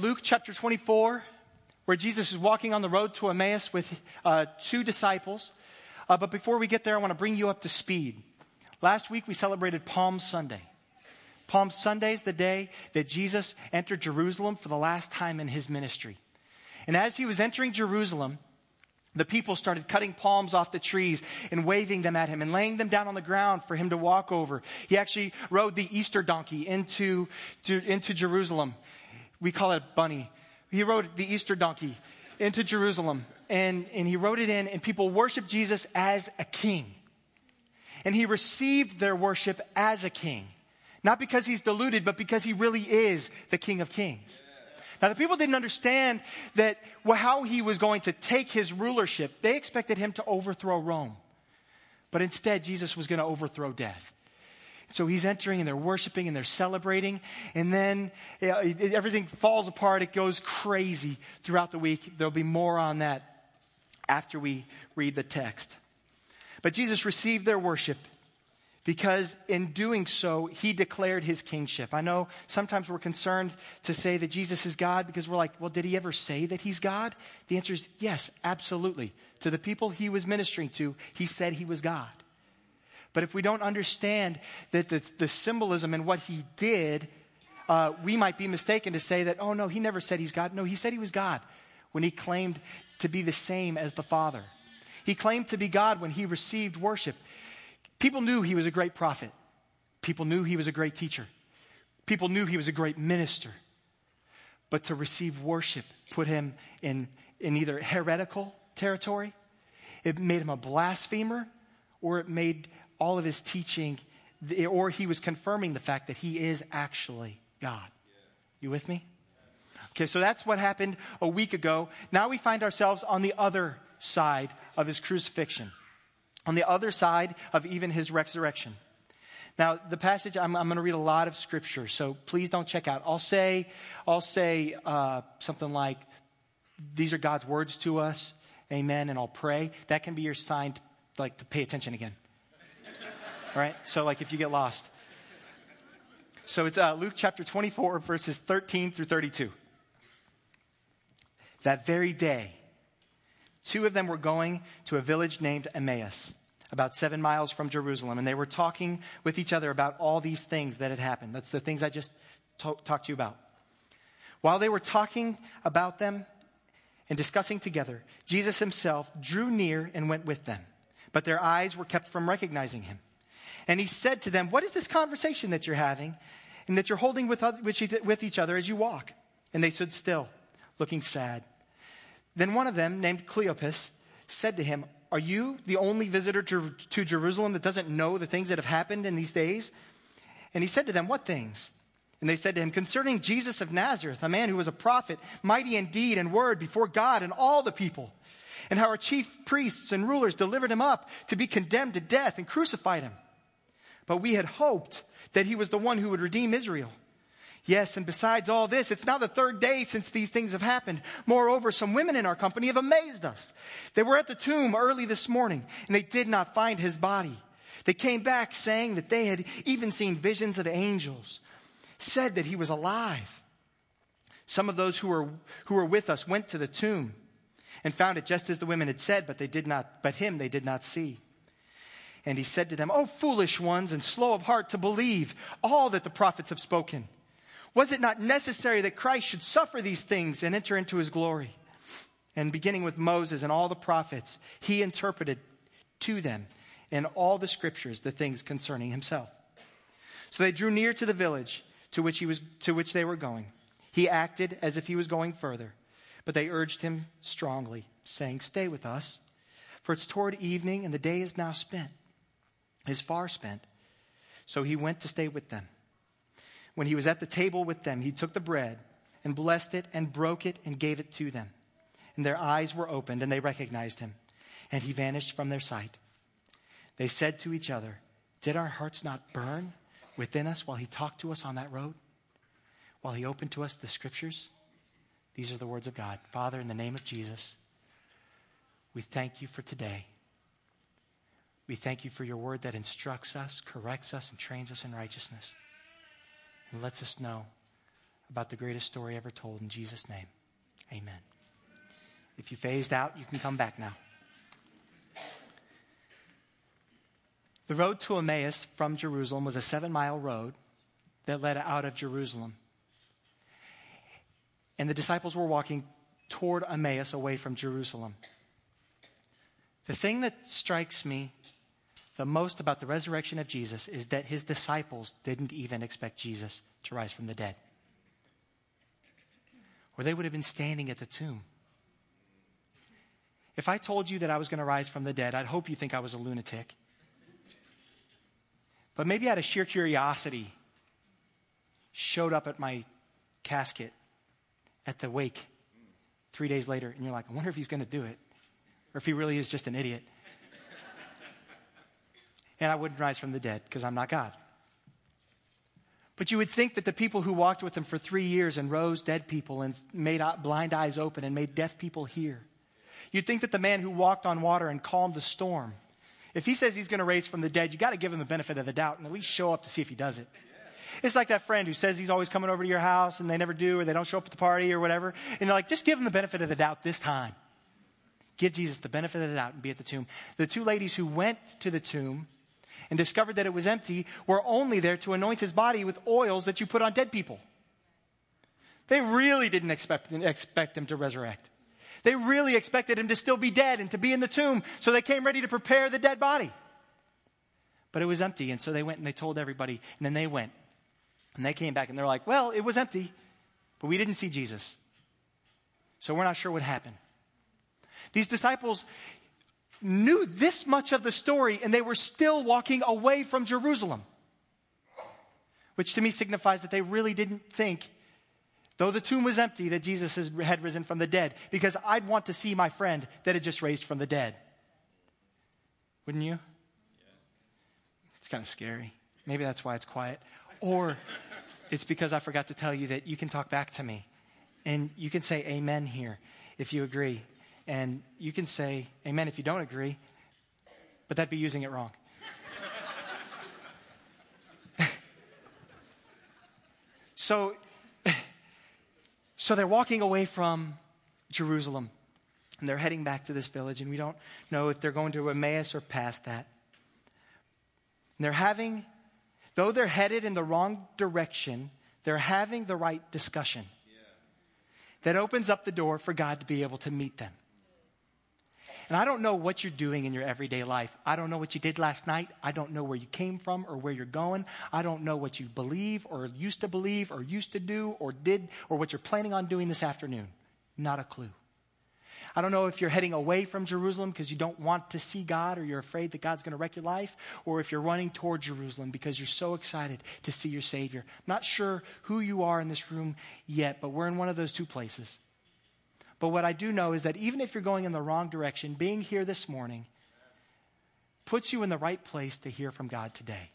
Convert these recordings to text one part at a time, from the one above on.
Luke chapter 24, where Jesus is walking on the road to Emmaus with uh, two disciples. Uh, but before we get there, I want to bring you up to speed. Last week we celebrated Palm Sunday. Palm Sunday is the day that Jesus entered Jerusalem for the last time in his ministry. And as he was entering Jerusalem, the people started cutting palms off the trees and waving them at him and laying them down on the ground for him to walk over. He actually rode the Easter donkey into, to, into Jerusalem. We call it bunny. He rode the Easter donkey into Jerusalem and, and he rode it in and people worshiped Jesus as a king. And he received their worship as a king. Not because he's deluded, but because he really is the king of kings. Now, the people didn't understand that how he was going to take his rulership. They expected him to overthrow Rome. But instead, Jesus was going to overthrow death. So he's entering and they're worshiping and they're celebrating. And then everything falls apart. It goes crazy throughout the week. There'll be more on that after we read the text. But Jesus received their worship because in doing so, he declared his kingship. I know sometimes we're concerned to say that Jesus is God because we're like, well, did he ever say that he's God? The answer is yes, absolutely. To the people he was ministering to, he said he was God. But if we don't understand that the, the symbolism and what he did, uh, we might be mistaken to say that, oh no, he never said he's God. No, he said he was God when he claimed to be the same as the Father. He claimed to be God when he received worship. People knew he was a great prophet. People knew he was a great teacher. People knew he was a great minister. But to receive worship put him in, in either heretical territory, it made him a blasphemer, or it made all of his teaching, or he was confirming the fact that he is actually God. You with me? Okay, so that's what happened a week ago. Now we find ourselves on the other side of his crucifixion on the other side of even his resurrection. Now, the passage, I'm, I'm going to read a lot of scripture, so please don't check out. I'll say, I'll say uh, something like, these are God's words to us, amen, and I'll pray. That can be your sign, to, like, to pay attention again. Right? So, like, if you get lost. So it's uh, Luke chapter 24, verses 13 through 32. That very day, Two of them were going to a village named Emmaus, about seven miles from Jerusalem, and they were talking with each other about all these things that had happened. That's the things I just to- talked to you about. While they were talking about them and discussing together, Jesus himself drew near and went with them, but their eyes were kept from recognizing him. And he said to them, What is this conversation that you're having and that you're holding with, each other as you walk? And they stood still, looking sad. Then one of them, named Cleopas, said to him, Are you the only visitor to, to Jerusalem that doesn't know the things that have happened in these days? And he said to them, What things? And they said to him, Concerning Jesus of Nazareth, a man who was a prophet, mighty in deed and word before God and all the people, and how our chief priests and rulers delivered him up to be condemned to death and crucified him. But we had hoped that he was the one who would redeem Israel. Yes, and besides all this, it's now the third day since these things have happened. Moreover, some women in our company have amazed us. They were at the tomb early this morning, and they did not find his body. They came back saying that they had even seen visions of angels, said that he was alive. Some of those who were, who were with us went to the tomb and found it just as the women had said, but they did not, but him they did not see. And he said to them, O foolish ones and slow of heart to believe all that the prophets have spoken. Was it not necessary that Christ should suffer these things and enter into his glory? And beginning with Moses and all the prophets, he interpreted to them in all the scriptures the things concerning himself. So they drew near to the village to which, he was, to which they were going. He acted as if he was going further, but they urged him strongly, saying, Stay with us, for it's toward evening and the day is now spent, is far spent. So he went to stay with them. When he was at the table with them, he took the bread and blessed it and broke it and gave it to them. And their eyes were opened and they recognized him. And he vanished from their sight. They said to each other, Did our hearts not burn within us while he talked to us on that road? While he opened to us the scriptures? These are the words of God. Father, in the name of Jesus, we thank you for today. We thank you for your word that instructs us, corrects us, and trains us in righteousness and lets us know about the greatest story ever told. In Jesus' name, amen. If you phased out, you can come back now. The road to Emmaus from Jerusalem was a seven mile road that led out of Jerusalem. And the disciples were walking toward Emmaus away from Jerusalem. The thing that strikes me the most about the resurrection of Jesus is that his disciples didn't even expect Jesus to rise from the dead. Or they would have been standing at the tomb. If I told you that I was going to rise from the dead, I'd hope you think I was a lunatic. But maybe out of sheer curiosity, showed up at my casket at the wake three days later, and you're like, I wonder if he's going to do it, or if he really is just an idiot. And I wouldn't rise from the dead because I'm not God. But you would think that the people who walked with him for three years and rose dead people and made blind eyes open and made deaf people hear. You'd think that the man who walked on water and calmed the storm, if he says he's going to raise from the dead, you got to give him the benefit of the doubt and at least show up to see if he does it. It's like that friend who says he's always coming over to your house and they never do or they don't show up at the party or whatever. And you're like, just give him the benefit of the doubt this time. Give Jesus the benefit of the doubt and be at the tomb. The two ladies who went to the tomb and discovered that it was empty were only there to anoint his body with oils that you put on dead people. They really didn't expect, expect him to resurrect. They really expected him to still be dead and to be in the tomb, so they came ready to prepare the dead body. But it was empty, and so they went and they told everybody, and then they went and they came back and they're like, well, it was empty, but we didn't see Jesus. So we're not sure what happened. These disciples knew this much of the story and they were still walking away from Jerusalem. Which to me signifies that they really didn't think, though the tomb was empty, that Jesus had risen from the dead. Because I'd want to see my friend that had just raised from the dead. Wouldn't you? It's kind of scary. Maybe that's why it's quiet. Or it's because I forgot to tell you that you can talk back to me. And you can say amen here if you agree. And you can say amen if you don't agree, but that'd be using it wrong. so, so they're walking away from Jerusalem and they're heading back to this village, and we don't know if they're going to Emmaus or past that. And they're having though they're headed in the wrong direction, they're having the right discussion. That opens up the door for God to be able to meet them. And I don't know what you're doing in your everyday life. I don't know what you did last night. I don't know where you came from or where you're going. I don't know what you believe or used to believe or used to do or did or what you're planning on doing this afternoon. Not a clue. I don't know if you're heading away from Jerusalem because you don't want to see God or you're afraid that God's going to wreck your life, or if you're running toward Jerusalem because you're so excited to see your Savior. Not sure who you are in this room yet, but we're in one of those two places. But what I do know is that even if you're going in the wrong direction, being here this morning puts you in the right place to hear from God today.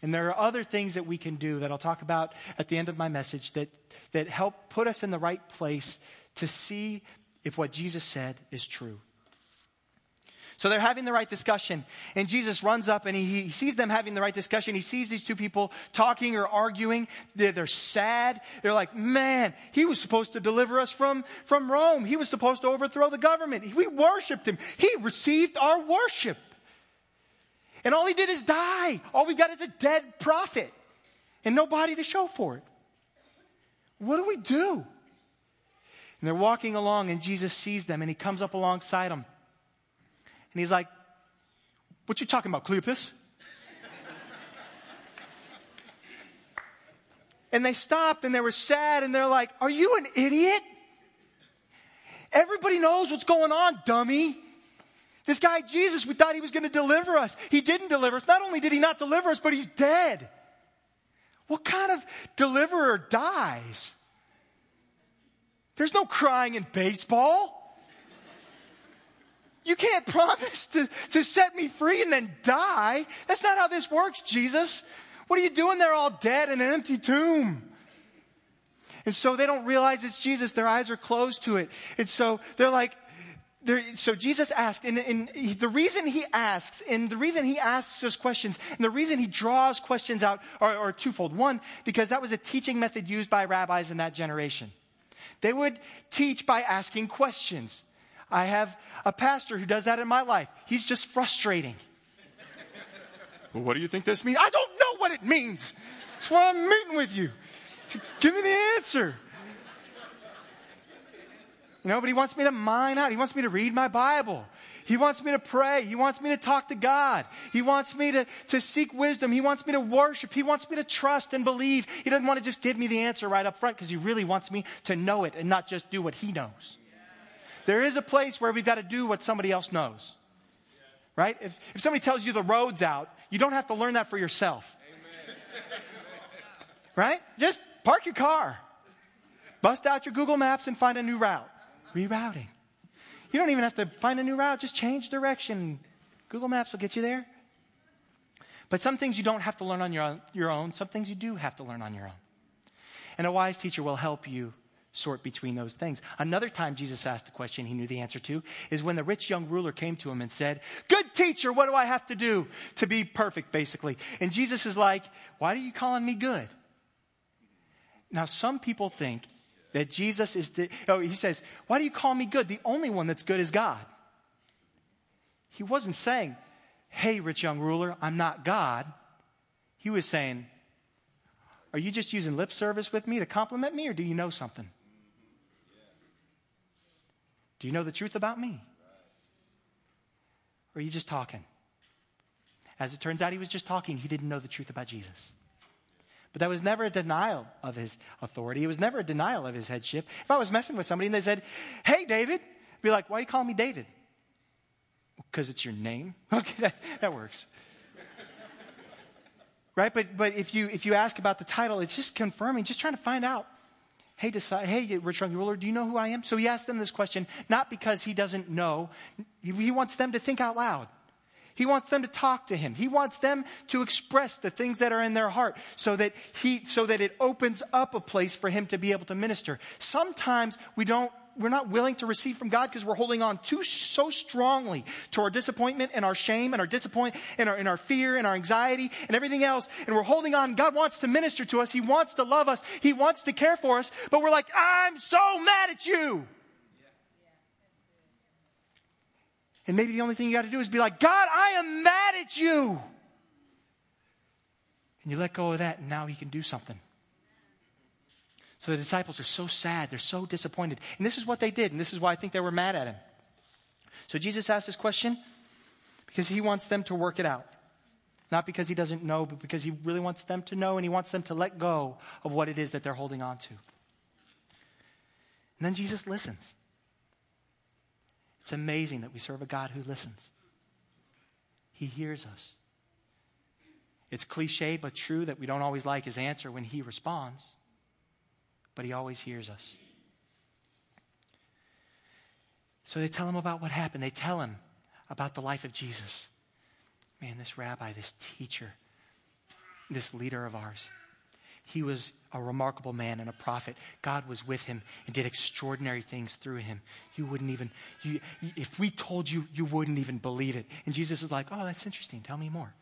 And there are other things that we can do that I'll talk about at the end of my message that, that help put us in the right place to see if what Jesus said is true. So they're having the right discussion, and Jesus runs up and he, he, sees them having the right discussion. He sees these two people talking or arguing. They're, they're, sad. They're like, man, he was supposed to deliver us from, from Rome. He was supposed to overthrow the government. We worshiped him. He received our worship. And all he did is die. All we got is a dead prophet and nobody to show for it. What do we do? And they're walking along, and Jesus sees them, and he comes up alongside them. And he's like, What you talking about, Cleopas? and they stopped and they were sad, and they're like, Are you an idiot? Everybody knows what's going on, dummy. This guy, Jesus, we thought he was going to deliver us. He didn't deliver us. Not only did he not deliver us, but he's dead. What kind of deliverer dies? There's no crying in baseball. You can't promise to, to set me free and then die. That's not how this works, Jesus. What are you doing there all dead in an empty tomb? And so they don't realize it's Jesus. Their eyes are closed to it. And so they're like, there, so Jesus asked, and, and he, the reason he asks, and the reason he asks those questions, and the reason he draws questions out are, are twofold. One, because that was a teaching method used by rabbis in that generation. They would teach by asking questions. I have a pastor who does that in my life. He's just frustrating. well, what do you think this means? I don't know what it means. That's why I'm meeting with you. Give me the answer. You know, but he wants me to mine out. He wants me to read my Bible. He wants me to pray. He wants me to talk to God. He wants me to, to seek wisdom. He wants me to worship. He wants me to trust and believe. He doesn't want to just give me the answer right up front because he really wants me to know it and not just do what he knows. There is a place where we've got to do what somebody else knows. Right? If, if somebody tells you the road's out, you don't have to learn that for yourself. Right? Just park your car. Bust out your Google Maps and find a new route. Rerouting. You don't even have to find a new route, just change direction. Google Maps will get you there. But some things you don't have to learn on your own, your own, some things you do have to learn on your own. And a wise teacher will help you sort between those things. Another time Jesus asked a question he knew the answer to is when the rich young ruler came to him and said, Good teacher, what do I have to do to be perfect, basically? And Jesus is like, Why are you calling me good? Now, some people think that Jesus is the, oh, he says, why do you call me good? The only one that's good is God. He wasn't saying, hey, rich young ruler, I'm not God. He was saying, are you just using lip service with me to compliment me or do you know something? Do you know the truth about me? Or are you just talking? As it turns out, he was just talking. He didn't know the truth about Jesus. But that was never a denial of his authority. It was never a denial of his headship. If I was messing with somebody and they said, Hey, David, I'd be like, Why are you calling me David? Because it's your name? Okay, that, that works. right? But, but if, you, if you ask about the title, it's just confirming, just trying to find out. Hey, decide, hey, rich young ruler, do you know who I am? So he asked them this question, not because he doesn't know. He wants them to think out loud. He wants them to talk to him. He wants them to express the things that are in their heart so that he, so that it opens up a place for him to be able to minister. Sometimes we don't we're not willing to receive from God because we're holding on too so strongly to our disappointment and our shame and our disappointment and our, and our fear and our anxiety and everything else. And we're holding on. God wants to minister to us. He wants to love us. He wants to care for us. But we're like, I'm so mad at you. And maybe the only thing you got to do is be like, God, I am mad at you. And you let go of that, and now He can do something. So the disciples are so sad. They're so disappointed. And this is what they did, and this is why I think they were mad at Him. So Jesus asked this question because He wants them to work it out. Not because He doesn't know, but because He really wants them to know and He wants them to let go of what it is that they're holding on to. And then Jesus listens. It's amazing that we serve a God who listens. He hears us. It's cliche but true that we don't always like his answer when he responds, but he always hears us. So they tell him about what happened. They tell him about the life of Jesus. Man, this rabbi, this teacher, this leader of ours, he was a remarkable man and a prophet. God was with him and did extraordinary things through him. You wouldn't even, you, if we told you, you wouldn't even believe it. And Jesus is like, oh, that's interesting. Tell me more.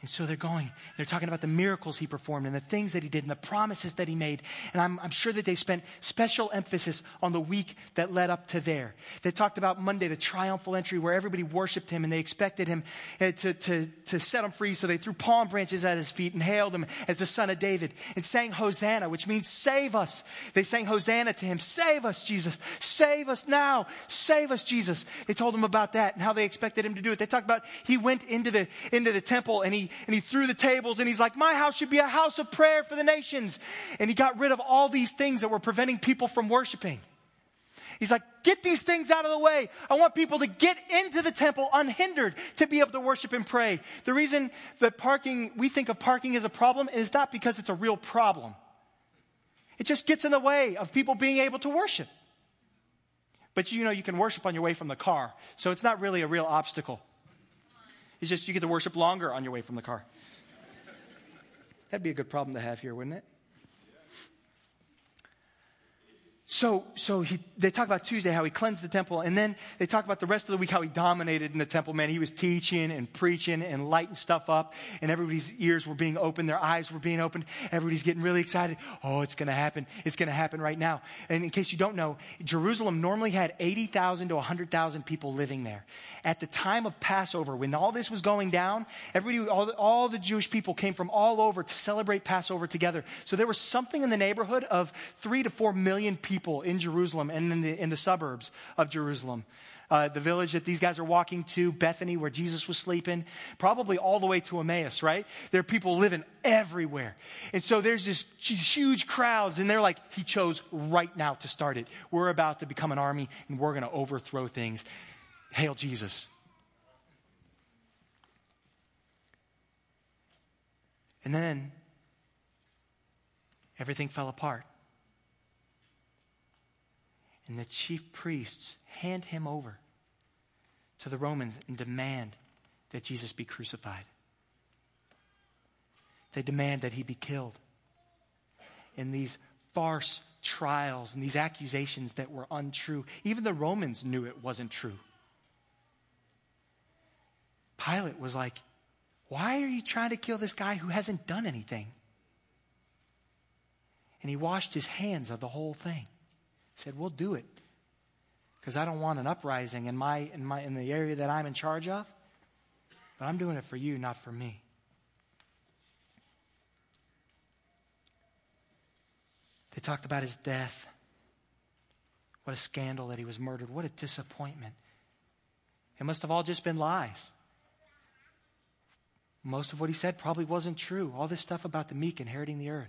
And so they're going, they're talking about the miracles he performed and the things that he did and the promises that he made. And I'm, I'm, sure that they spent special emphasis on the week that led up to there. They talked about Monday, the triumphal entry where everybody worshiped him and they expected him eh, to, to, to set him free. So they threw palm branches at his feet and hailed him as the son of David and sang Hosanna, which means save us. They sang Hosanna to him. Save us, Jesus. Save us now. Save us, Jesus. They told him about that and how they expected him to do it. They talked about he went into the, into the temple and he and he threw the tables and he's like, my house should be a house of prayer for the nations. And he got rid of all these things that were preventing people from worshiping. He's like, get these things out of the way. I want people to get into the temple unhindered to be able to worship and pray. The reason that parking, we think of parking as a problem is not because it's a real problem. It just gets in the way of people being able to worship. But you know, you can worship on your way from the car. So it's not really a real obstacle. It's just you get to worship longer on your way from the car. That'd be a good problem to have here, wouldn't it? So, so he, they talk about Tuesday, how he cleansed the temple, and then they talk about the rest of the week, how he dominated in the temple. Man, he was teaching and preaching and lighting stuff up, and everybody's ears were being opened, their eyes were being opened. Everybody's getting really excited. Oh, it's to happen. It's to happen right now. And in case you don't know, Jerusalem normally had 80,000 to 100,000 people living there. At the time of Passover, when all this was going down, everybody, all the, all the Jewish people came from all over to celebrate Passover together. So there was something in the neighborhood of three to four million people people in Jerusalem and in the, in the suburbs of Jerusalem. Uh, the village that these guys are walking to, Bethany, where Jesus was sleeping, probably all the way to Emmaus, right? There are people living everywhere. And so there's this huge crowds, and they're like, He chose right now to start it. We're about to become an army, and we're going to overthrow things. Hail Jesus. And then everything fell apart and the chief priests hand him over to the Romans and demand that Jesus be crucified. They demand that he be killed. In these farce trials and these accusations that were untrue, even the Romans knew it wasn't true. Pilate was like, Why are you trying to kill this guy who hasn't done anything? And he washed his hands of the whole thing said, We'll do it. Because I don't want an uprising in, my, in, my, in the area that I'm in charge of. But I'm doing it for you, not for me. They talked about his death. What a scandal that he was murdered. What a disappointment. It must have all just been lies. Most of what he said probably wasn't true. All this stuff about the meek inheriting the earth.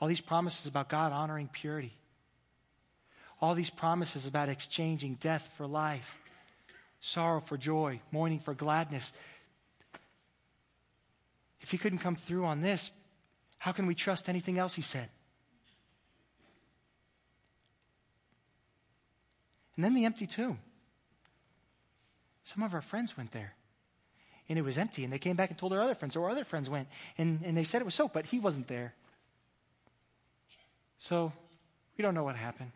All these promises about God honoring purity all these promises about exchanging death for life, sorrow for joy, mourning for gladness. If he couldn't come through on this, how can we trust anything else he said? And then the empty tomb. Some of our friends went there. And it was empty. And they came back and told their other friends, or other friends went. And, and they said it was so, but he wasn't there. So we don't know what happened.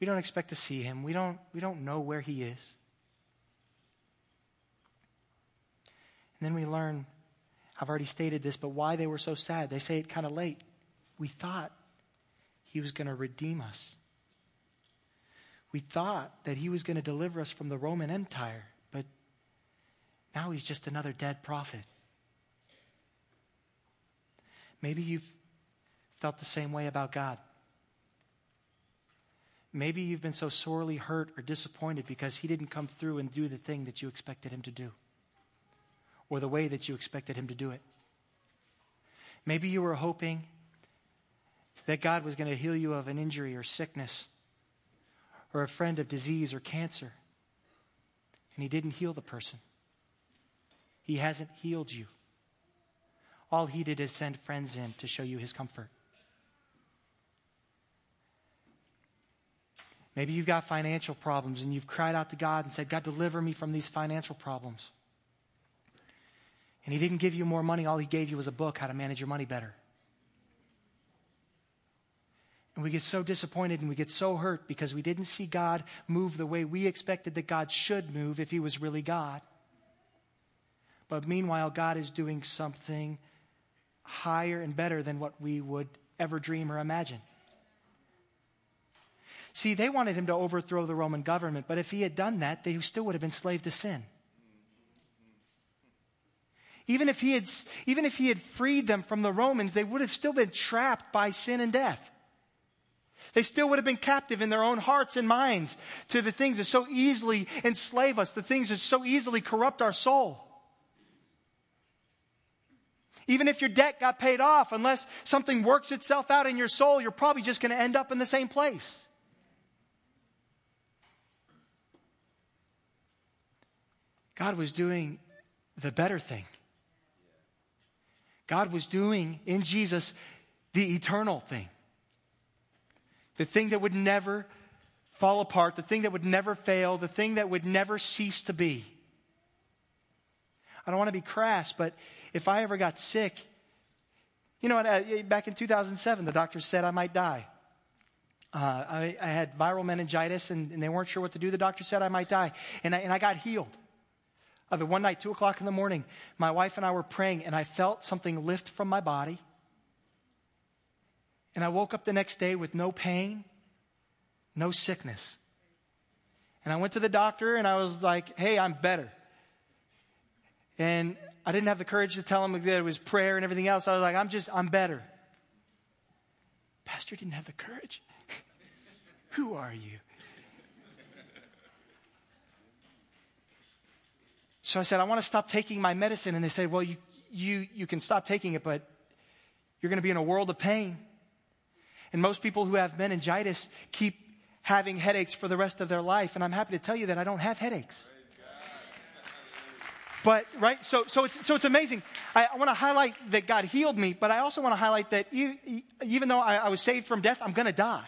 We don't expect to see him. We don't, we don't know where he is. And then we learn, I've already stated this, but why they were so sad. They say it kind of late. We thought he was going to redeem us. We thought that he was going to deliver us from the Roman Empire, but now he's just another dead prophet. Maybe you've felt the same way about God. Maybe you've been so sorely hurt or disappointed because he didn't come through and do the thing that you expected him to do or the way that you expected him to do it. Maybe you were hoping that God was going to heal you of an injury or sickness or a friend of disease or cancer, and he didn't heal the person. He hasn't healed you. All he did is send friends in to show you his comfort. Maybe you've got financial problems and you've cried out to God and said, God, deliver me from these financial problems. And He didn't give you more money. All He gave you was a book, How to Manage Your Money Better. And we get so disappointed and we get so hurt because we didn't see God move the way we expected that God should move if He was really God. But meanwhile, God is doing something higher and better than what we would ever dream or imagine. See, they wanted him to overthrow the Roman government, but if he had done that, they still would have been slave to sin. Even if he had, even if he had freed them from the Romans, they would have still been trapped by sin and death. They still would have been captive in their own hearts and minds to the things that so easily enslave us, the things that so easily corrupt our soul. Even if your debt got paid off, unless something works itself out in your soul, you're probably just going to end up in the same place. God was doing the better thing. God was doing in Jesus the eternal thing. The thing that would never fall apart, the thing that would never fail, the thing that would never cease to be. I don't want to be crass, but if I ever got sick, you know, uh, back in 2007, the doctor said I might die. uh, I, I, had viral meningitis and, and, they weren't sure what to do. The doctor said I might die. And I, and I got healed. The one night, 2 o'clock in the morning, my wife and I were praying and I felt something lift from my body. And I woke up the next day with no pain, no sickness. And I went to the doctor and I was like, hey, I'm better. And I didn't have the courage to tell him that it was prayer and everything else. I was like, I'm just, I'm better. Pastor didn't have the courage. Who are you? So I said, I want to stop taking my medicine. And they said, Well, you, you, you can stop taking it, but you're going to be in a world of pain. And most people who have meningitis keep having headaches for the rest of their life. And I'm happy to tell you that I don't have headaches. But, right? So, so it's, so it's amazing. I, I want to highlight that God healed me, but I also want to highlight that even though I, I was saved from death, I'm going to die.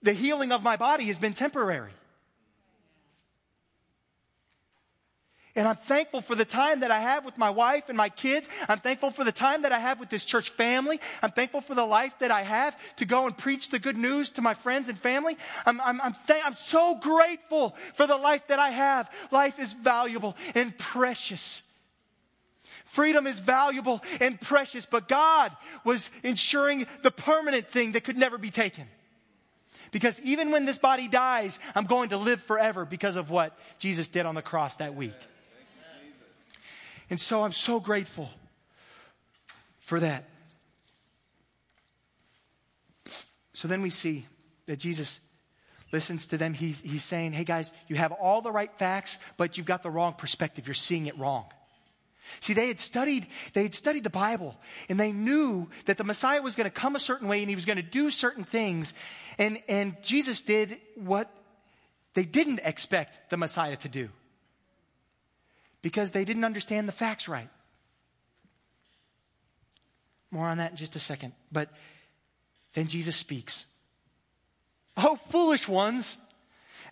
The healing of my body has been temporary. And I'm thankful for the time that I have with my wife and my kids. I'm thankful for the time that I have with this church family. I'm thankful for the life that I have to go and preach the good news to my friends and family. I'm, I'm, I'm, th- I'm so grateful for the life that I have. Life is valuable and precious. Freedom is valuable and precious, but God was ensuring the permanent thing that could never be taken. Because even when this body dies, I'm going to live forever because of what Jesus did on the cross that week. And so I'm so grateful for that. So then we see that Jesus listens to them. He's, he's saying, Hey guys, you have all the right facts, but you've got the wrong perspective. You're seeing it wrong. See, they had studied, they had studied the Bible and they knew that the Messiah was going to come a certain way and he was going to do certain things. And, and Jesus did what they didn't expect the Messiah to do because they didn't understand the facts right. More on that in just a second. But then Jesus speaks. Oh, foolish ones,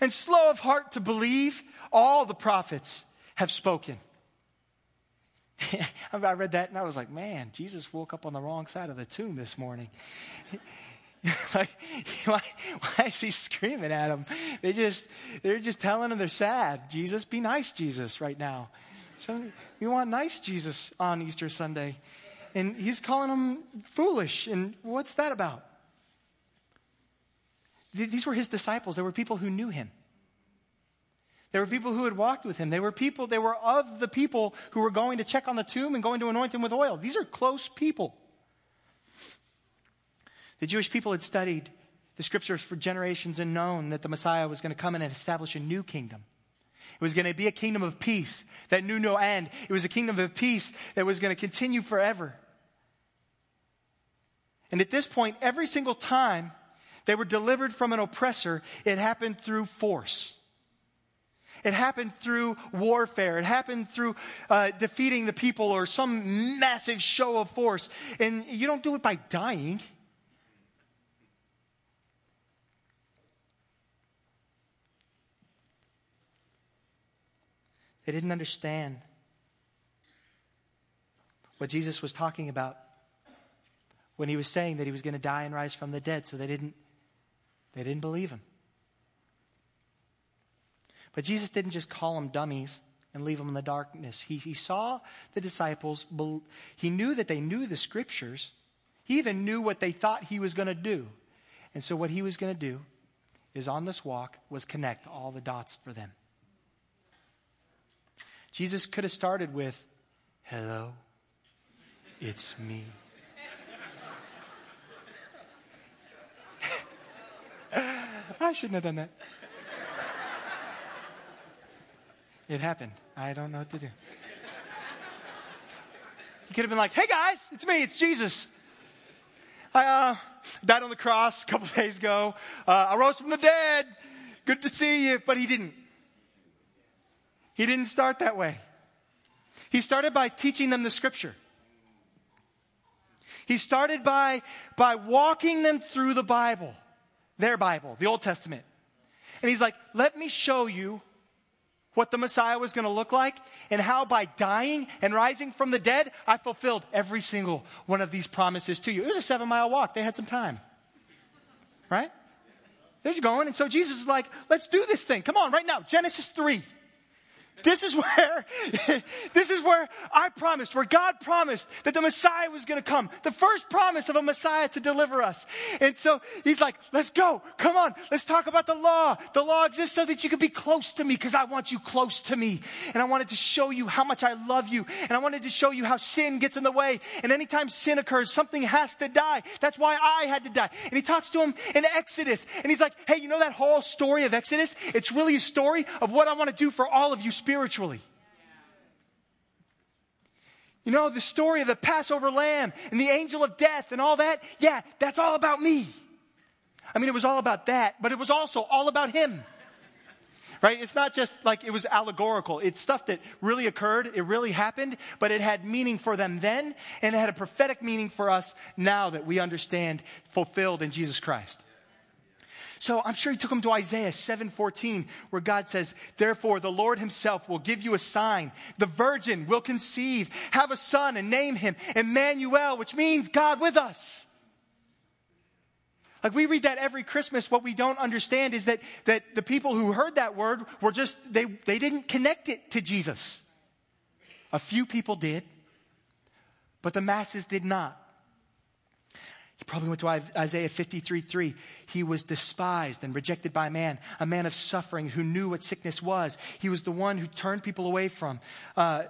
and slow of heart to believe, all the prophets have spoken. I read that and I was like, man, Jesus woke up on the wrong side of the tomb this morning. like, why, why is he screaming at them? They just, they're just telling him they're sad. Jesus, be nice, Jesus, right now. So we want nice Jesus on Easter Sunday. And he's calling them foolish. And what's that about? These were his disciples. There were people who knew him. There were people who had walked with him. They were people, they were of the people who were going to check on the tomb and going to anoint him with oil. These are close people. The Jewish people had studied the scriptures for generations and known that the Messiah was going to come in and establish a new kingdom. It was going to be a kingdom of peace that knew no end. It was a kingdom of peace that was going to continue forever. And at this point, every single time they were delivered from an oppressor, it happened through force. It happened through warfare. It happened through uh, defeating the people or some massive show of force. And you don't do it by dying. They didn't understand what Jesus was talking about when he was saying that he was going to die and rise from the dead. So they didn't, they didn't believe him. But Jesus didn't just call them dummies and leave them in the darkness. He, he saw the disciples, he knew that they knew the scriptures. He even knew what they thought he was going to do. And so what he was going to do is on this walk was connect all the dots for them. Jesus could have started with, Hello, it's me. I shouldn't have done that. It happened. I don't know what to do. He could have been like, hey guys, it's me, it's Jesus. I uh, died on the cross a couple days ago. Uh, I rose from the dead. Good to see you. But he didn't. He didn't start that way. He started by teaching them the scripture. He started by, by walking them through the Bible, their Bible, the Old Testament. And he's like, let me show you what the Messiah was going to look like and how by dying and rising from the dead, I fulfilled every single one of these promises to you. It was a seven mile walk. They had some time. Right? They're going. And so Jesus is like, let's do this thing. Come on, right now. Genesis 3. This is where, this is where I promised, where God promised that the Messiah was going to come. The first promise of a Messiah to deliver us. And so he's like, let's go. Come on. Let's talk about the law. The law exists so that you can be close to me because I want you close to me. And I wanted to show you how much I love you. And I wanted to show you how sin gets in the way. And anytime sin occurs, something has to die. That's why I had to die. And he talks to him in Exodus. And he's like, hey, you know that whole story of Exodus? It's really a story of what I want to do for all of you spiritually spiritually. You know, the story of the Passover lamb and the angel of death and all that. Yeah, that's all about me. I mean, it was all about that, but it was also all about him. Right? It's not just like it was allegorical. It's stuff that really occurred. It really happened, but it had meaning for them then, and it had a prophetic meaning for us now that we understand fulfilled in Jesus Christ. So I'm sure he took him to Isaiah 7:14 where God says, "Therefore the Lord himself will give you a sign. The virgin will conceive, have a son and name him Emmanuel, which means God with us." Like we read that every Christmas, what we don't understand is that, that the people who heard that word were just, they, they didn't connect it to Jesus. A few people did, but the masses did not. Probably went to Isaiah 53 3. He was despised and rejected by man, a man of suffering who knew what sickness was. He was the one who turned people away from. Uh,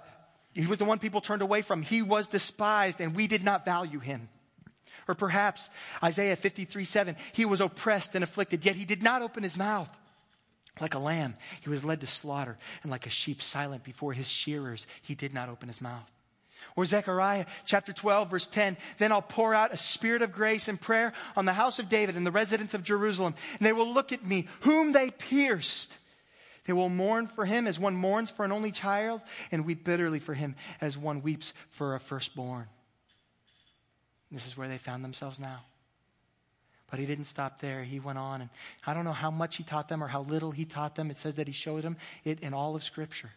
he was the one people turned away from. He was despised and we did not value him. Or perhaps Isaiah 53 7. He was oppressed and afflicted, yet he did not open his mouth. Like a lamb, he was led to slaughter, and like a sheep silent before his shearers, he did not open his mouth. Or Zechariah chapter 12 verse 10, then I'll pour out a spirit of grace and prayer on the house of David and the residents of Jerusalem, and they will look at me, whom they pierced. They will mourn for him as one mourns for an only child, and weep bitterly for him as one weeps for a firstborn. This is where they found themselves now. But he didn't stop there. He went on, and I don't know how much he taught them or how little he taught them. It says that he showed them it in all of Scripture,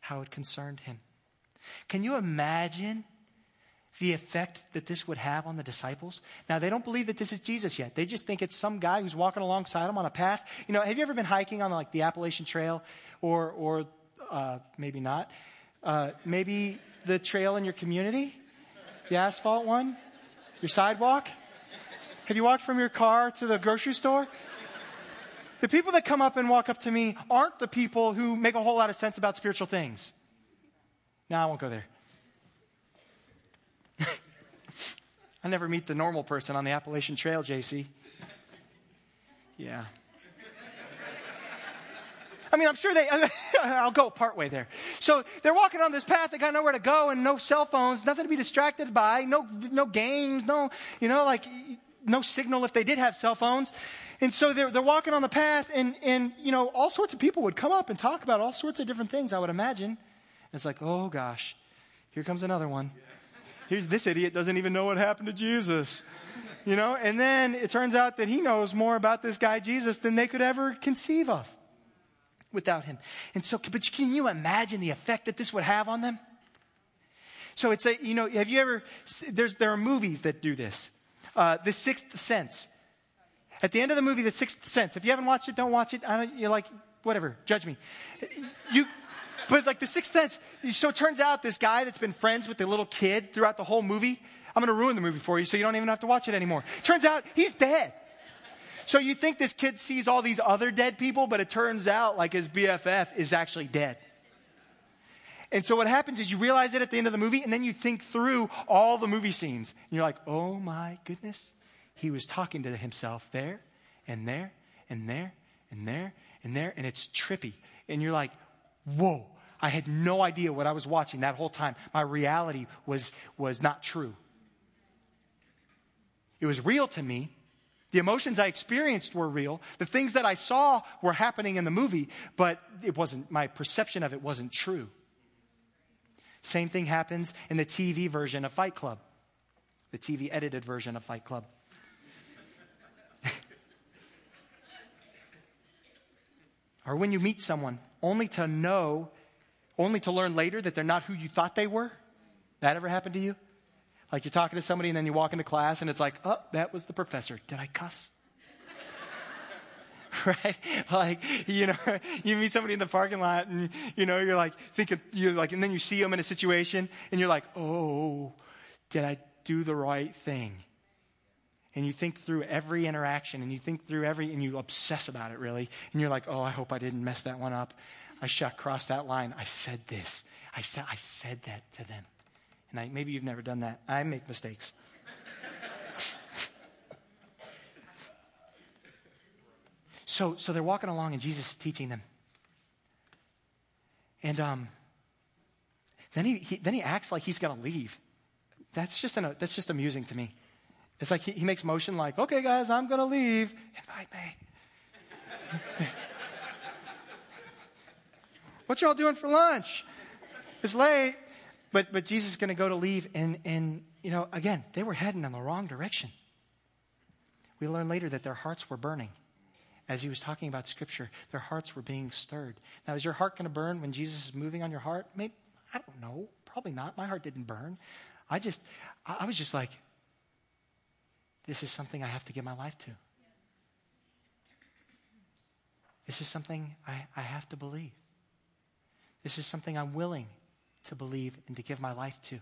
how it concerned him. Can you imagine the effect that this would have on the disciples? Now, they don't believe that this is Jesus yet. They just think it's some guy who's walking alongside them on a path. You know, have you ever been hiking on like the Appalachian Trail or, or uh, maybe not? Uh, maybe the trail in your community? The asphalt one? Your sidewalk? Have you walked from your car to the grocery store? The people that come up and walk up to me aren't the people who make a whole lot of sense about spiritual things. No, I won't go there. I never meet the normal person on the Appalachian Trail, JC. Yeah. I mean, I'm sure they, I'll go partway there. So they're walking on this path. They got nowhere to go and no cell phones, nothing to be distracted by, no, no games, no, you know, like no signal if they did have cell phones. And so they're, they're walking on the path and, and, you know, all sorts of people would come up and talk about all sorts of different things, I would imagine. It's like, oh gosh, here comes another one. Here's this idiot doesn't even know what happened to Jesus. You know, and then it turns out that he knows more about this guy Jesus than they could ever conceive of without him. And so, but can you imagine the effect that this would have on them? So it's a, you know, have you ever, there's, there are movies that do this. Uh, the Sixth Sense. At the end of the movie, The Sixth Sense, if you haven't watched it, don't watch it. I don't, you're like, whatever, judge me. You, but like the sixth sense, so it turns out this guy that's been friends with the little kid throughout the whole movie, I'm going to ruin the movie for you so you don't even have to watch it anymore. Turns out he's dead. So you think this kid sees all these other dead people, but it turns out like his BFF is actually dead. And so what happens is you realize it at the end of the movie and then you think through all the movie scenes. And you're like, oh my goodness. He was talking to himself there and there and there and there and there. And it's trippy. And you're like, whoa, I had no idea what I was watching that whole time. My reality was, was not true. It was real to me. The emotions I experienced were real. The things that I saw were happening in the movie, but it wasn't, my perception of it wasn't true. Same thing happens in the TV version of Fight Club, the TV edited version of Fight Club. or when you meet someone only to know, only to learn later that they're not who you thought they were? That ever happened to you? Like you're talking to somebody and then you walk into class and it's like, oh, that was the professor. Did I cuss? right? Like, you know, you meet somebody in the parking lot and, you know, you're like thinking, you're like, and then you see them in a situation and you're like, oh, did I do the right thing? And you think through every interaction and you think through every, and you obsess about it really. And you're like, oh, I hope I didn't mess that one up. I shot cross that line. I said this. I said, I said that to them. And I, maybe you've never done that. I make mistakes. So, so they're walking along and Jesus is teaching them. And um, then, he, he, then he acts like he's going to leave. That's just, an, that's just amusing to me. It's like he, he makes motion like, okay, guys, I'm going to leave. Invite me. what y'all doing for lunch? It's late. But, but Jesus is going to go to leave. And, and, you know, again, they were heading in the wrong direction. We learn later that their hearts were burning as he was talking about Scripture, their hearts were being stirred. Now, is your heart going to burn when Jesus is moving on your heart? Maybe, I don't know. Probably not. My heart didn't burn. I just, I was just like, this is something I have to give my life to. This is something I, I have to believe. This is something I'm willing to believe and to give my life to.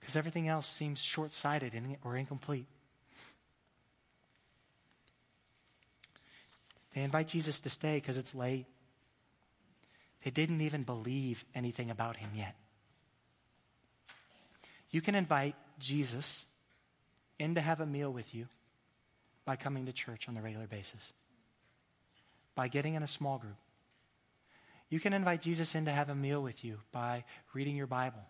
Because everything else seems short sighted or incomplete. They invite Jesus to stay because it's late. They didn't even believe anything about him yet. You can invite Jesus in to have a meal with you by coming to church on a regular basis, by getting in a small group. You can invite Jesus in to have a meal with you by reading your Bible.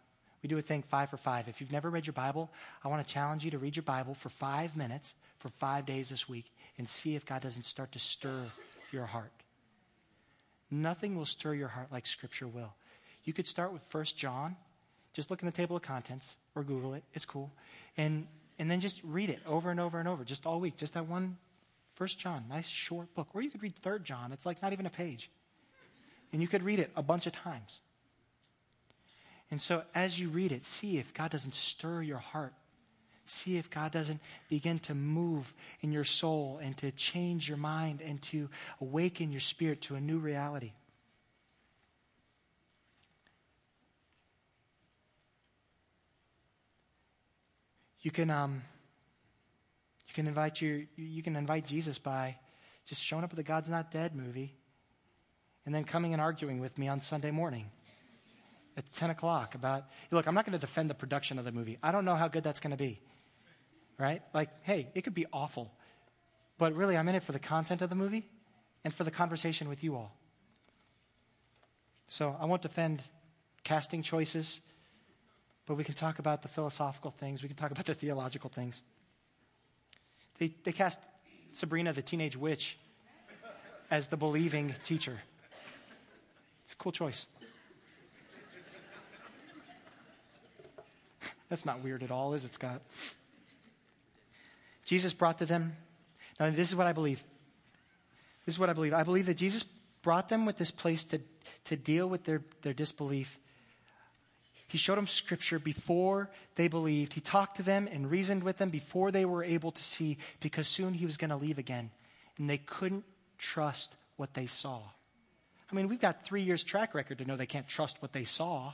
We do a thing five for five. If you've never read your Bible, I want to challenge you to read your Bible for five minutes for five days this week and see if God doesn't start to stir your heart. Nothing will stir your heart like Scripture will. You could start with First John. Just look in the table of contents or Google it. It's cool. And, and then just read it over and over and over, just all week. Just that one First John, nice short book. Or you could read Third John. It's like not even a page. And you could read it a bunch of times. And so as you read it, see if God doesn't stir your heart See if God doesn't begin to move in your soul and to change your mind and to awaken your spirit to a new reality. You can, um, you can invite your, you can invite Jesus by just showing up at the God's Not Dead movie and then coming and arguing with me on Sunday morning at 10 o'clock about, look, I'm not going to defend the production of the movie. I don't know how good that's going to be right? Like, hey, it could be awful. But really, I'm in it for the content of the movie and for the conversation with you all. So I won't defend casting choices, but we can talk about the philosophical things. We can talk about the theological things. They, they cast Sabrina, the teenage witch, as the believing teacher. It's a cool choice. That's not weird at all, is it, Scott? Jesus brought to them. Now, this is what I believe. This is what I believe. I believe that Jesus brought them with this place to, to deal with their, their disbelief. He showed them scripture before they believed. He talked to them and reasoned with them before they were able to see because soon he was going to leave again. And they couldn't trust what they saw. I mean, we've got three years track record to know they can't trust what they saw.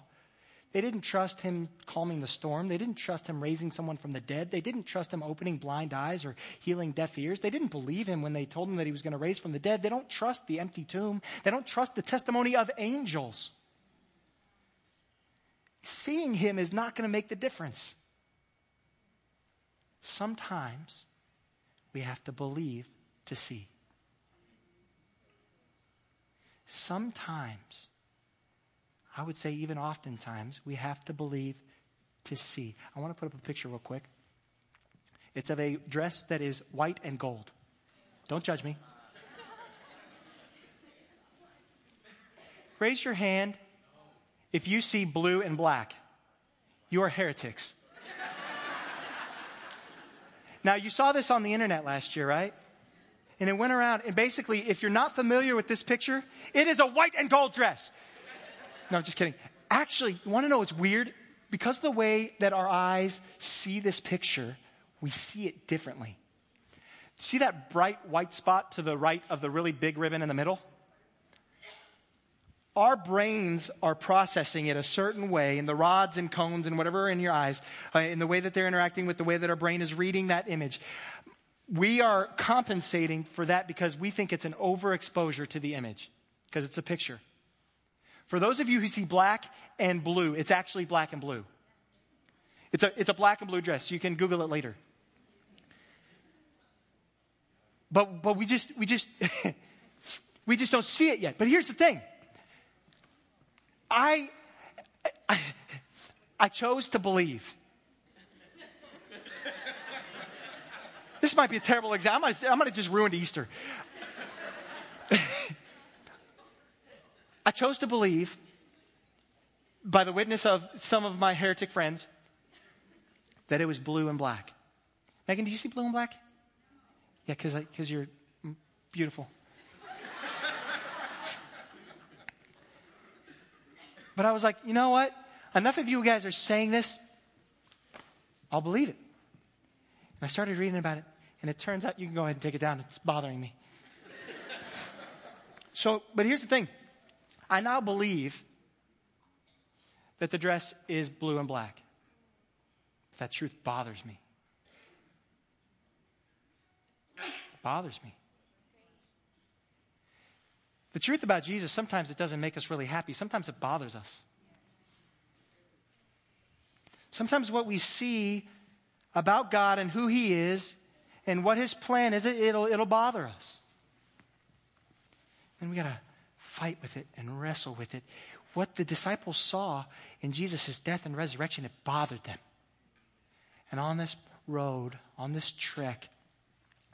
They didn't trust him calming the storm. They didn't trust him raising someone from the dead. They didn't trust him opening blind eyes or healing deaf ears. They didn't believe him when they told him that he was going to raise from the dead. They don't trust the empty tomb. They don't trust the testimony of angels. Seeing him is not going to make the difference. Sometimes we have to believe to see. Sometimes I would say even oftentimes, we have to believe to see. I want to put up a picture real quick. It's of a dress that is white and gold. Don't judge me. Raise your hand if you see blue and black. You are heretics. now, you saw this on the internet last year, right? And it went around, and basically, if you're not familiar with this picture, it is a white and gold dress. No, just kidding. Actually, you want to know what's weird? Because the way that our eyes see this picture, we see it differently. See that bright white spot to the right of the really big ribbon in the middle? Our brains are processing it a certain way and the rods and cones and whatever are in your eyes, uh, in the way that they're interacting with the way that our brain is reading that image we are compensating for that because we think it's an overexposure to the image, because it's a picture. For those of you who see black and blue, it's actually black and blue. It's a, it's a black and blue dress. You can Google it later. But, but we just, we just, we just don't see it yet. But here's the thing. I, I, I chose to believe This might be a terrible example. Gonna, I'm gonna just ruin Easter. I chose to believe, by the witness of some of my heretic friends, that it was blue and black. Megan, do you see blue and black? Yeah, because because you're beautiful. but I was like, you know what? Enough of you guys are saying this. I'll believe it. And I started reading about it, and it turns out you can go ahead and take it down. It's bothering me. so, but here's the thing I now believe that the dress is blue and black. That truth bothers me. It bothers me. The truth about Jesus, sometimes it doesn't make us really happy. Sometimes it bothers us. Sometimes what we see about God and who He is and what His plan is, it'll, it'll bother us. And we got to fight with it and wrestle with it. What the disciples saw in Jesus' death and resurrection, it bothered them. And on this road, on this trek,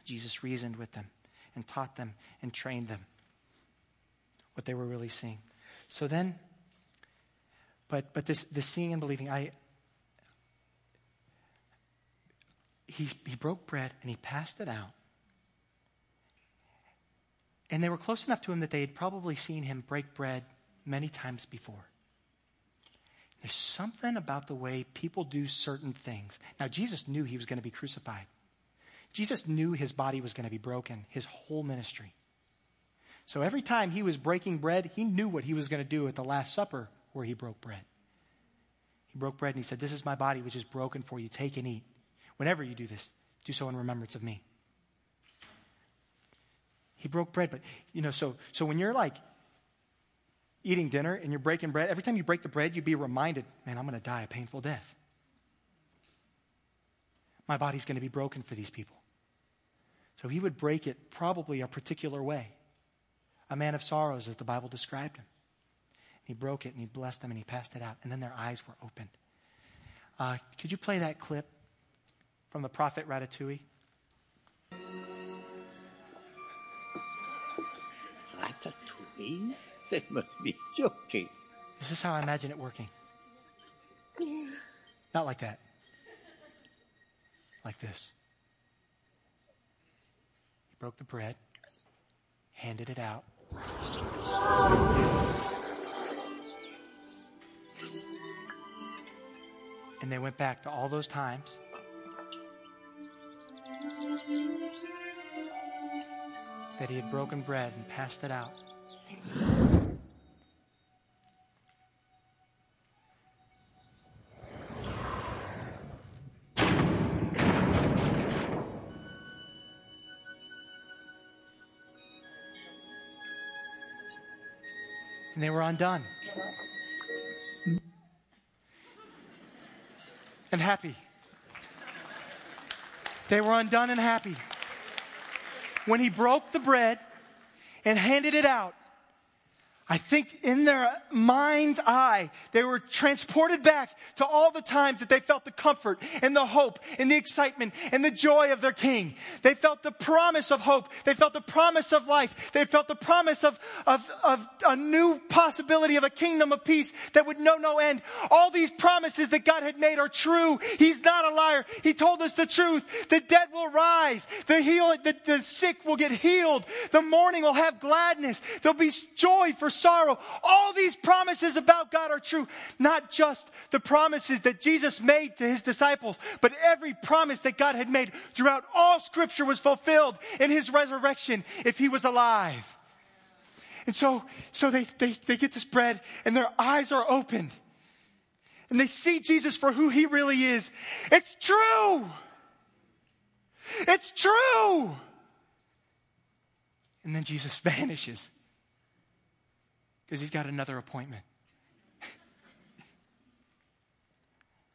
Jesus reasoned with them and taught them and trained them what they were really seeing. So then, but but this this seeing and believing, I he, he broke bread and he passed it out. And they were close enough to him that they had probably seen him break bread many times before. There's something about the way people do certain things. Now, Jesus knew he was going to be crucified. Jesus knew his body was going to be broken, his whole ministry. So every time he was breaking bread, he knew what he was going to do at the Last Supper where he broke bread. He broke bread and he said, This is my body which is broken for you. Take and eat. Whenever you do this, do so in remembrance of me. He broke bread, but you know, so so when you're like eating dinner and you're breaking bread, every time you break the bread, you'd be reminded, man, I'm gonna die a painful death. My body's gonna be broken for these people. So he would break it probably a particular way. A man of sorrows, as the Bible described him. He broke it and he blessed them and he passed it out. And then their eyes were opened. Uh, could you play that clip? From the prophet Ratatouille? Ratatouille? That must be joking. This is how I imagine it working. Not like that. Like this. He broke the bread, handed it out. And they went back to all those times that he had broken bread and passed it out. And they were undone. And happy. They were undone and happy when he broke the bread and handed it out, I think in their mind's eye, they were transported back to all the times that they felt the comfort and the hope and the excitement and the joy of their king. They felt the promise of hope. They felt the promise of life. They felt the promise of, of, of a new possibility of a kingdom of peace that would know no end. All these promises that God had made are true. He's not a liar. He told us the truth. The dead will rise. The heal, the, the sick will get healed. The mourning will have gladness. There'll be joy for sorrow. All these promises about God are true. Not just the promises that Jesus made to his disciples, but every promise that God had made throughout all scripture was fulfilled in his resurrection if he was alive. And so, so they, they, they get this bread and their eyes are opened. And they see Jesus for who he really is. It's true. It's true. And then Jesus vanishes because he's got another appointment.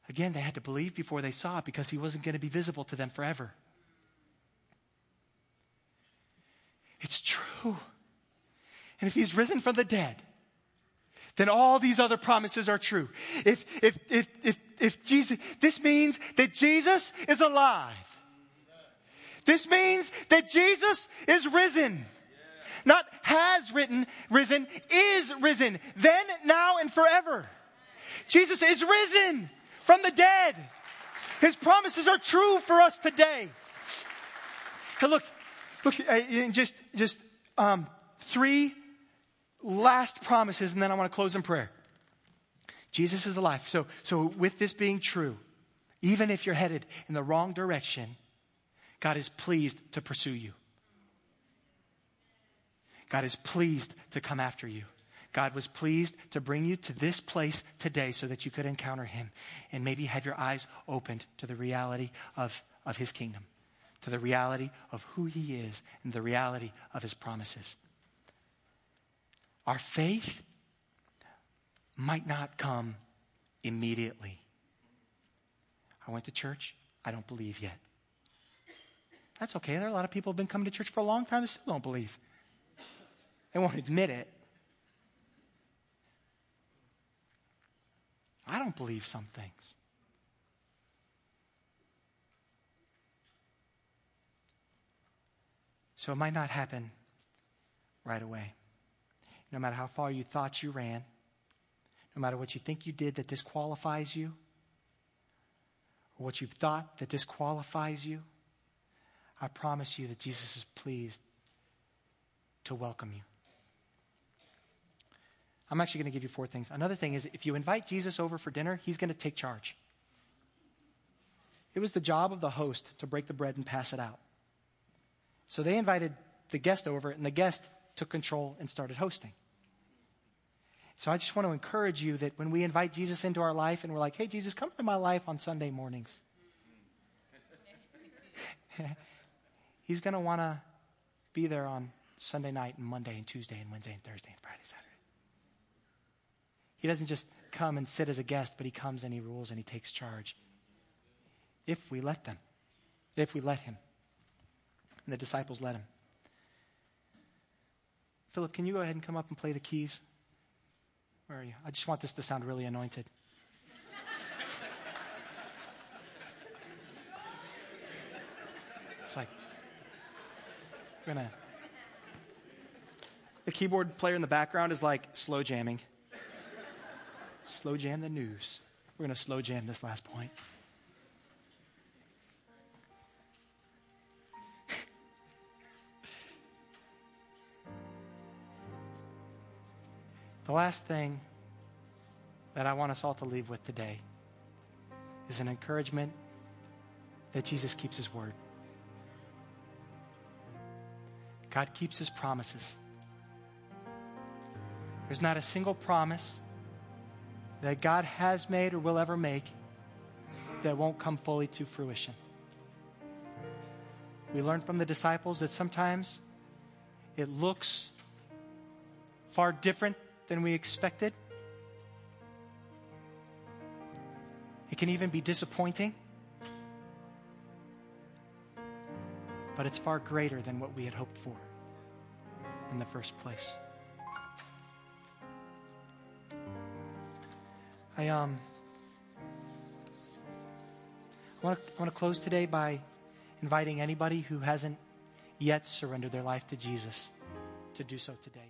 Again, they had to believe before they saw it because he wasn't going to be visible to them forever. It's true. And if he's risen from the dead, then all these other promises are true. If, if, if, if, if Jesus, this means that Jesus is alive. This means that Jesus is risen. Not has written, risen, is risen. Then, now, and forever. Jesus is risen from the dead. His promises are true for us today. Hey, look, look, uh, just, just, um, three last promises, and then I want to close in prayer. Jesus is alive. So, so with this being true, even if you're headed in the wrong direction, God is pleased to pursue you. God is pleased to come after you. God was pleased to bring you to this place today so that you could encounter Him and maybe have your eyes opened to the reality of, of His kingdom, to the reality of who He is and the reality of His promises. Our faith might not come immediately. I went to church. I don't believe yet. That's okay. There are a lot of people who have been coming to church for a long time that still don't believe. They won't admit it. I don't believe some things. So it might not happen right away. No matter how far you thought you ran, no matter what you think you did that disqualifies you, or what you've thought that disqualifies you, I promise you that Jesus is pleased to welcome you. I'm actually going to give you four things. Another thing is if you invite Jesus over for dinner, he's going to take charge. It was the job of the host to break the bread and pass it out. So they invited the guest over, and the guest took control and started hosting. So I just want to encourage you that when we invite Jesus into our life and we're like, hey, Jesus, come into my life on Sunday mornings, he's going to want to be there on Sunday night and Monday and Tuesday and Wednesday and Thursday and Friday, Saturday. He doesn't just come and sit as a guest, but he comes and he rules and he takes charge. If we let them, if we let him. And the disciples let him. Philip, can you go ahead and come up and play the keys? Where are you? I just want this to sound really anointed. It's like, we're gonna. The keyboard player in the background is like slow jamming slow jam the news. We're going to slow jam this last point. the last thing that I want us all to leave with today is an encouragement that Jesus keeps his word. God keeps his promises. There's not a single promise that God has made or will ever make that won't come fully to fruition. We learned from the disciples that sometimes it looks far different than we expected. It can even be disappointing. But it's far greater than what we had hoped for in the first place. I um I want to I want to close today by inviting anybody who hasn't yet surrendered their life to Jesus to do so today.